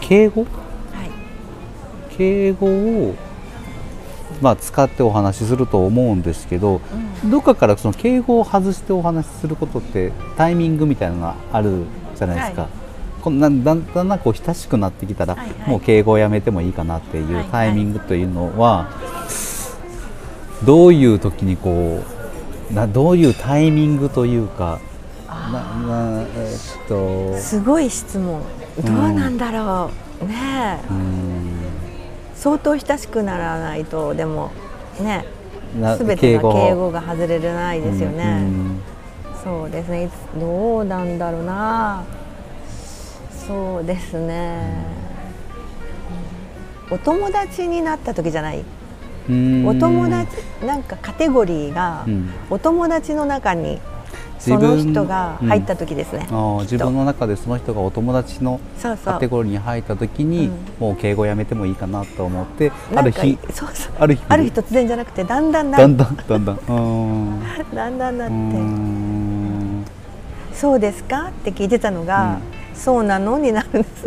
敬語？はい。敬語を、まあ、使ってお話しすると思うんですけど、どっかからその敬語を外してお話しすることってタイミングみたいなのがあるじゃないですか、はこんなだんだんこう親しくなってきたら、はいはい。もう敬語をやめてもいいかなっていはいうはい。タイミングというのは、どういう時にこうなどういうタイミングというかななえっとすごい質問どうなんだろう、ね相当親しくならないとでもねな全てが敬語。が外れれないですよね、うんそうですね。どうなんだろうな。そうですね、お友達になった時じゃない？うん。お友達なんかカテゴリーがうん。お友達の中にその人が入った時ですね、あー自分の中でその人がお友達のカテゴリーに入った時に、うん。もう敬語やめてもいいかなと思ってある日ある日ある日突然じゃなくてだんだんなだんだんだんだん。だんだんな って、そうですか？って聞いてたのが、そうなの？になるんです。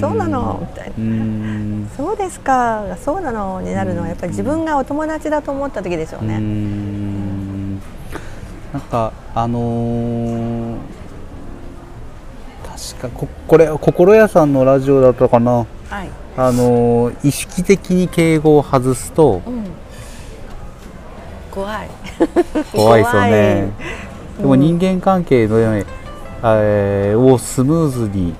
そうなの？みたいな。そうですか？そうなの？になるのはやっぱり自分がお友達だと思った時でしょうね。んなんかあのー確かここれ心屋さんのラジオだったかなはい。あのー意識的に敬語を外すとうん。怖い。怖いですよねでも人間関係の、ねえーをスムーズに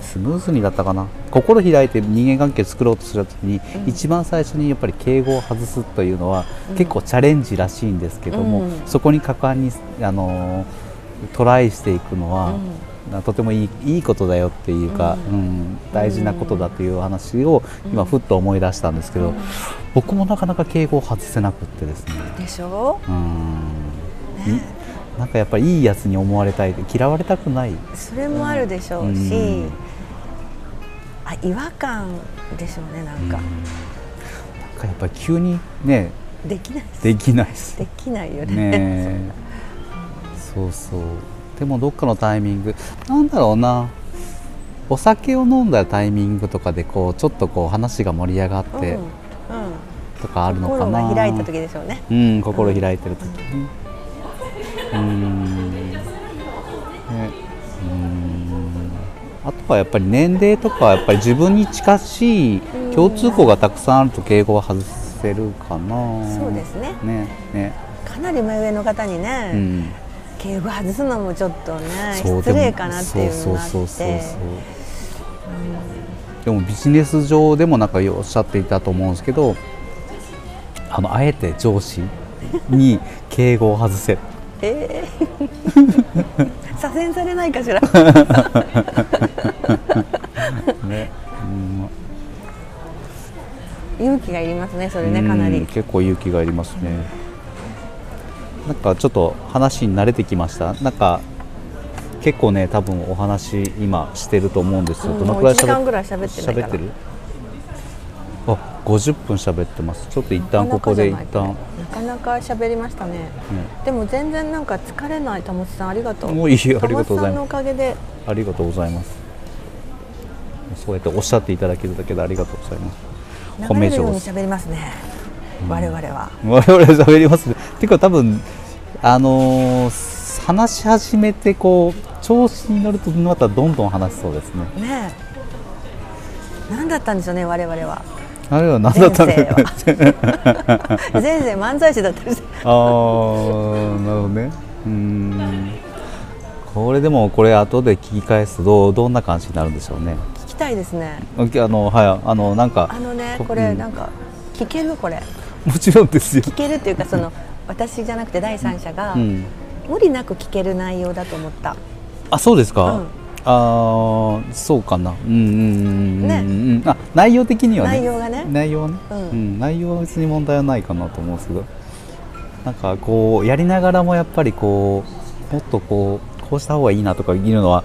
スムーズにだったかな心開いて人間関係作ろうとするときに、一番最初にやっぱり敬語を外すというのは、結構チャレンジらしいんですけども、うん。そこに果敢に、あのートライしていくのは、とてもいいいいことだよっていうか、うん。大事なことだという話を今ふっと思い出したんですけど、僕もなかなか敬語を外せなくってですね。でしょ？うん。いなんかやっぱりいいやつに思われたい嫌われたくない。それもあるでしょうし、うんあ違和感でしょうねなんか、なんかやっぱり急にねできないです。できないできないよね。ねえ。そうそう。でもどっかのタイミングなんだろうな。お酒を飲んだタイミングとかでこうちょっとこう話が盛り上がっうんてとかあるのか心な、が開いた時でしょうね。うん心開いてる時にうん。ねうんあとはやっぱり年齢とかはやっぱり自分に近しい共通項がたくさんあると敬語は外せるかな。そうですね。ねね。かなり目上の方にね、うん。敬語外すのもちょっとね失礼かなっていうのがあって。でもビジネス上でもなんかおっしゃっていたと思うんですけどあのあえて上司に敬語を外せえー。左遷されないかしら。ね、うん。勇気がいりますねそれねかなり。うん結構勇気がいりますね、なんかちょっと話に慣れてきました。なんか結構ね多分お話今してると思うんですよ、うんどのくらい喋ぐらい喋ってないかな喋ってる？あ50分喋ってます。ちょっと一旦ここで一旦ないなかなか喋りましたね、でも全然なんか疲れない保さんありがとう。もういいよありがとうございます。のおかげで。ありがとうございます。そうやっておっしゃっていただけるだけでありがとうございます。褒流れるようにめ上手喋りますね、我々は。我々喋りますね。てか多分あのー話し始めてこう調子に乗るとまたどんどん話しそうですね。ねえ。何だったんでしょうね我々はあれは何だったんだろう前前世漫才師だったりしてあーなるほどね。うーん。これでもこれ後で聞き返すとどうどんな感じになるんでしょうね。聞きたいですね。あのはいあのなんかあのねここれうん。なんか聞ける？これ。もちろんですよ。聞けるっていうかその私じゃなくて第三者がうん。無理なく聞ける内容だと思った。あそうですか、うんあーそうかな。うんうんうんうんうん、ね。あ内容的にはね。内容がね。内容はね、うん。うん内容は別に問題はないかなと思うんですけど。なんかこうやりながらもやっぱりこうもっとこうこうした方がいいなとかいうのは、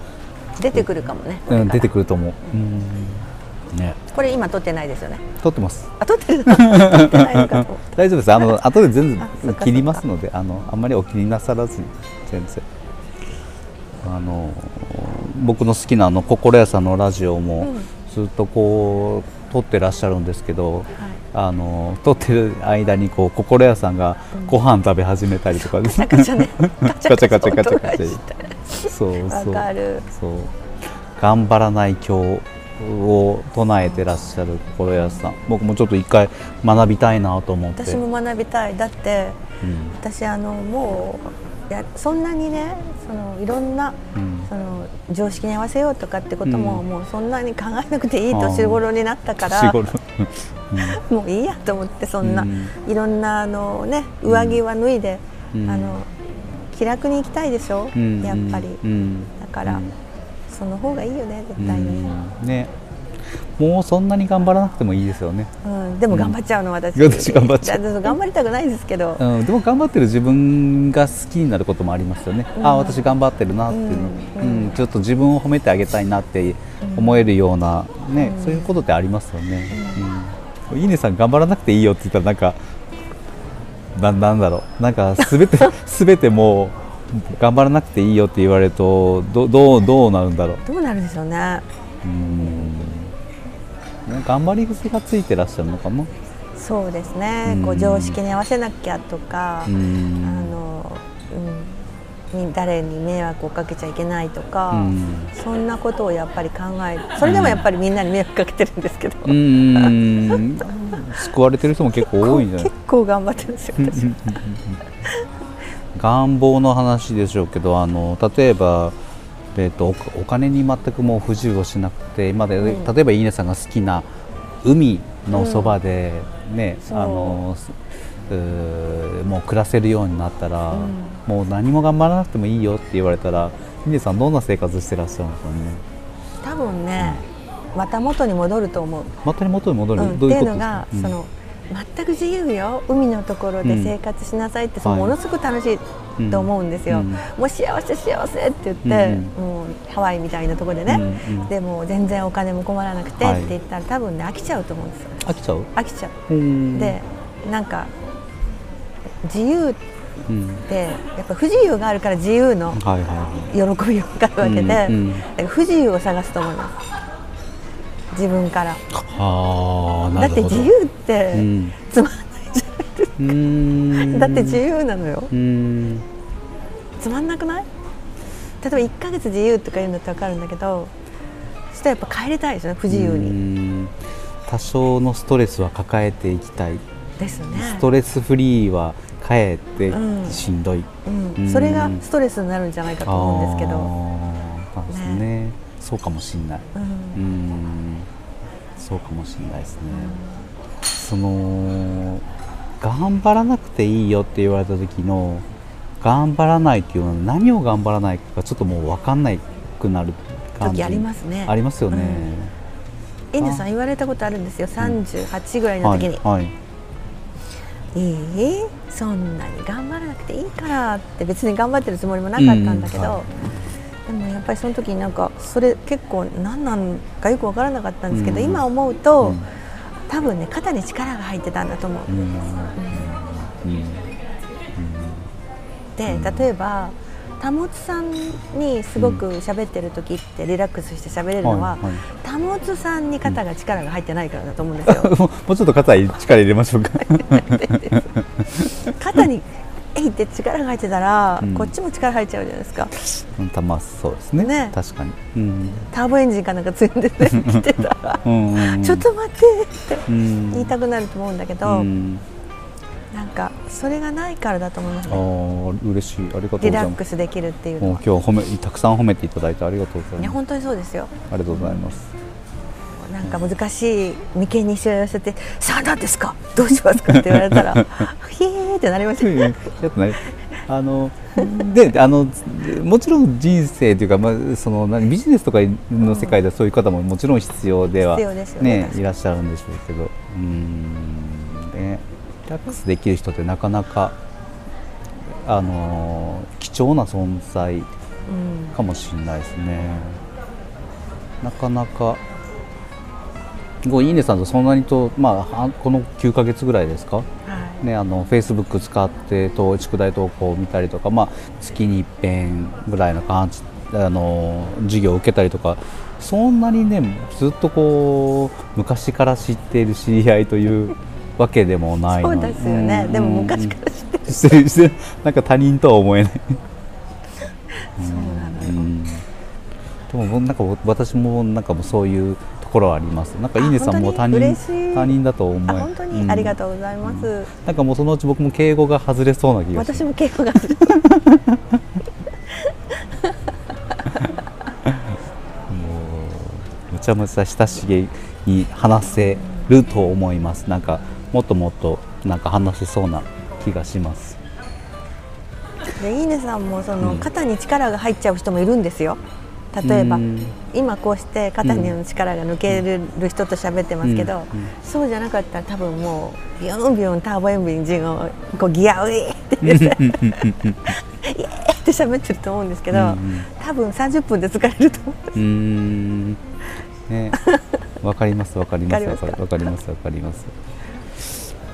出てくるかもねこうん、出てくると思う、うん。ね。これ今撮ってないですよね？撮ってます。あ撮ってる。撮ってないのか 大丈夫です。あの 後で全部切りますのであのあんまりお気になさらずに全然。あの僕の好きなあの心屋さんのラジオも、うん。ずっとこう撮ってらっしゃるんですけどはい。あの撮ってる間にこう心屋さんがご飯食べ始めたりとか、カチャカチャね。ガチャガチャガチャガチャそうそう。頑張らない今日を唱えてらっしゃる心屋さん。僕もちょっと一回学びたいなと思って。私も学びたい。だってうん。私あのもうやそんなにねそのいろんなうん。その常識に合わせようとかってことも、うん。もうそんなに考えなくていい年頃になったから もういいやと思ってそんな、うん。いろんなあのね上着は脱いで、うん。あの気楽に行きたいでしょ、うん。やっぱり、うん。だから、うん。その方がいいよね絶対に、うん。ねもうそんなに頑張らなくてもいいですよね、うんでも頑張っちゃうの、私。私頑張っちゃう。頑張りたくないですけど、うん、でも頑張ってる自分が好きになることもありますよね、うん。あ私頑張ってるなっていうの、ううん。んちょっと自分を褒めてあげたいなって思えるような、ねうん。そういうことってありますよね、うん、いいねさん頑張らなくていいよって言ったらなんかななんだろう。なんかすべてすべてもう頑張らなくていいよって言われるとどどうどうなるんだろうどうなるんでしょうねうんね頑張り癖がついてらっしゃるのかなそうですね、うん。こう常識に合わせなきゃとか、うん。あの、うん、に誰に迷惑をかけちゃいけないとか、うん。そんなことをやっぱり考えるそれでもやっぱりみんなに迷惑かけてるんですけど、うーん。救われてる人も結構多いんじゃない？結構頑張ってるんですよ私願望の話でしょうけどあの例えば、えー、とおお金に全くもう不自由をしなくて今まで、うん。例えばいいねさんが好きな海のそばで、ねそう。あのもう暮らせるようになったら、うん。もう何も頑張らなくてもいいよって言われたらいいねさんどんな生活してらっしゃるんですかね。多分ねまた元に戻ると思う、また元に戻る、うん、どういうこと？っていうのが、その全く自由よ。海のところで生活しなさいって、そのはい。ものすごく楽しいと思うんですよ、うん。もう幸せ幸せって言って、うんもうハワイみたいなところでね、うんうんでも全然お金も困らなくてっはい。て言ったら、多分ね飽きちゃうと思うんですよ。飽きちゃう？飽きちゃう、うんでなんか自由っうん。てやっぱ不自由があるから自由のはいはいはい。喜びが分かるわけで、不自由を探すと思います自分から。だって自由ってうん。つまんないじうーん。ゃんだって自由なのよつまんなくない？例えば1ヶ月自由とか言うんだって分かるんだけどそしたらやっぱ帰りたいですよね不自由に。ん多少のストレスは抱えていきたい。ですね。ストレスフリーはかえってうん。しんどい、うん。うん。それがストレスになるんじゃないかと思うんですけど、あーなんですね。そうかもしんない。うん。うん。そうかもしんないですね、その頑張らなくていいよって言われた時の頑張らないっていうのは何を頑張らないかちょっともう分かんないくなる感じ。時ありますね。ありますよね、イネさん言われたことあるんですよ。38ぐらいの時に、はいはい。いいそんなに頑張らなくていいからって別に頑張ってるつもりもなかったんだけど、うんはでもやっぱりその時になんかそれ結構何なんかよく分からなかったんですけど、うん。今思うと、うん。多分ね肩に力が入ってたんだと思う、うんうんうん。で例えばタモツさんにすごく喋ってる時ってリラックスして喋れるのは、はいはい。タモツさんに肩が力が入ってないからだと思うんですよ。もうちょっと肩に力入れましょうか。肩にえいって力が入ってたら、うん。こっちも力入っちゃうじゃないですか。うんたまそうですね。ね。確かに。うん。ターボエンジンかなんか積んでね 来てたら、うんうん。うん。ちょっと待ってってうん。言いたくなると思うんだけど、うんなんかそれがないからだと思いますあねー嬉しい。ありがとうごリラッざいます。クスできるっていうのは。今日褒めたくさん褒めていただいてありがとうございます。いや本当にそうですよ。ありがとうございます。なんか難しい眉間にしわ寄せて「さあ何ですか？どうしますか?」って言われたら「ひえー」ってなりましたやっぱねあのであのもちろん人生というか、まあ、その何ビジネスとかの世界ではそういう方ももちろん必要では、必要ですよね。ねいらっしゃるんでしょうけど。うん。ねリラックスできる人ってなかなかあの貴重な存在うん。かもしれないですね。なかなかこういいねさんとそんなにと、まあ、はこの9ヶ月ぐらいですか？はい。ね、あのフェイスブック使ってと宿題投稿を見たりとか、まあ、月に一遍ぐらいの感じあの授業を受けたりとかそんなにねずっとこう昔から知っている知り合いというわけでもないの。そうですよね、うん。でも昔から知ってる。し てなんか他人とは思えない。そうなのよ、うん。でもなんか私もなんかもうそういうところはあります。なんかいいねさんもあ他人他人だと思え。あ本当に？ありがとうございます、うんなんかもうそのうち僕も敬語が外れそうな気が私も敬語がする もうむちゃむちゃ親しげに話せると思います。なんかもっともっとなんか話せそうな気がします。でいいねさんもそのうん。肩に力が入っちゃう人もいるんですよ。例えば、うん。今こうして肩にの力が抜ける人と喋ってますけど、そうじゃなかったら多分もうビュンビュンターボエンジンをこうギアウィーって言ってイエーって喋ってると思うん。ですけど、うん。うん。多分30分で疲れると思ううーん。ねわかりますわかりますわかりますわかります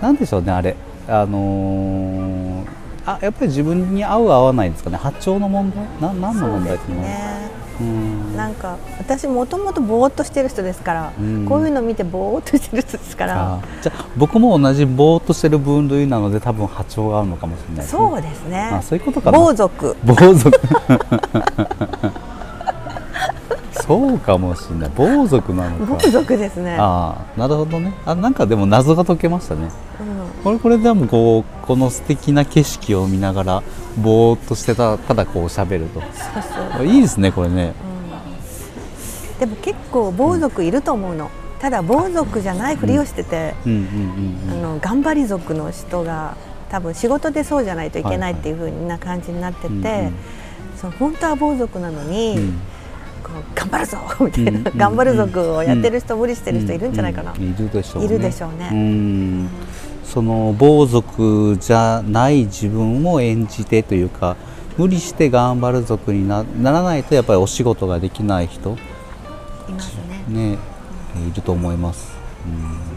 なんでしょうねあれ。あのーあやっぱり自分に合う合わないですかね。波長の問題？な何の問題ですね。ねうん。なんか私もともとぼーっとしてる人ですから、うん。こういうの見てぼーっとしてる人ですから。あじゃあ僕も同じぼーっとしてる分類なので多分波長が合うのかもしれないそうですね。あそういうことかな。暴族。暴族 そうかもしれない。暴族なの暴か族ですね、ああなるほどね。あなんかでも謎が解けましたね。うん。これこれでもこうこの素敵な景色を見ながらぼーっとしてたただこう喋ると。そうそう。いいですねこれね。でも結構暴族いると思うの、ただ暴族じゃないふりをしてて、うん。うんうんあの頑張り族の人が多分仕事でそうじゃないといけないっていう風な感じになってて、うんうんその本当は暴族なのに、うん頑張るぞ みたいな、頑張る族をやってる人、無理してる人いるんじゃないかな、いるでしょうね。いるでしょうね。ん。その暴族じゃない自分を演じてというか無理して頑張る族になならないとやっぱりお仕事ができない人いますね。ねいると思います。うん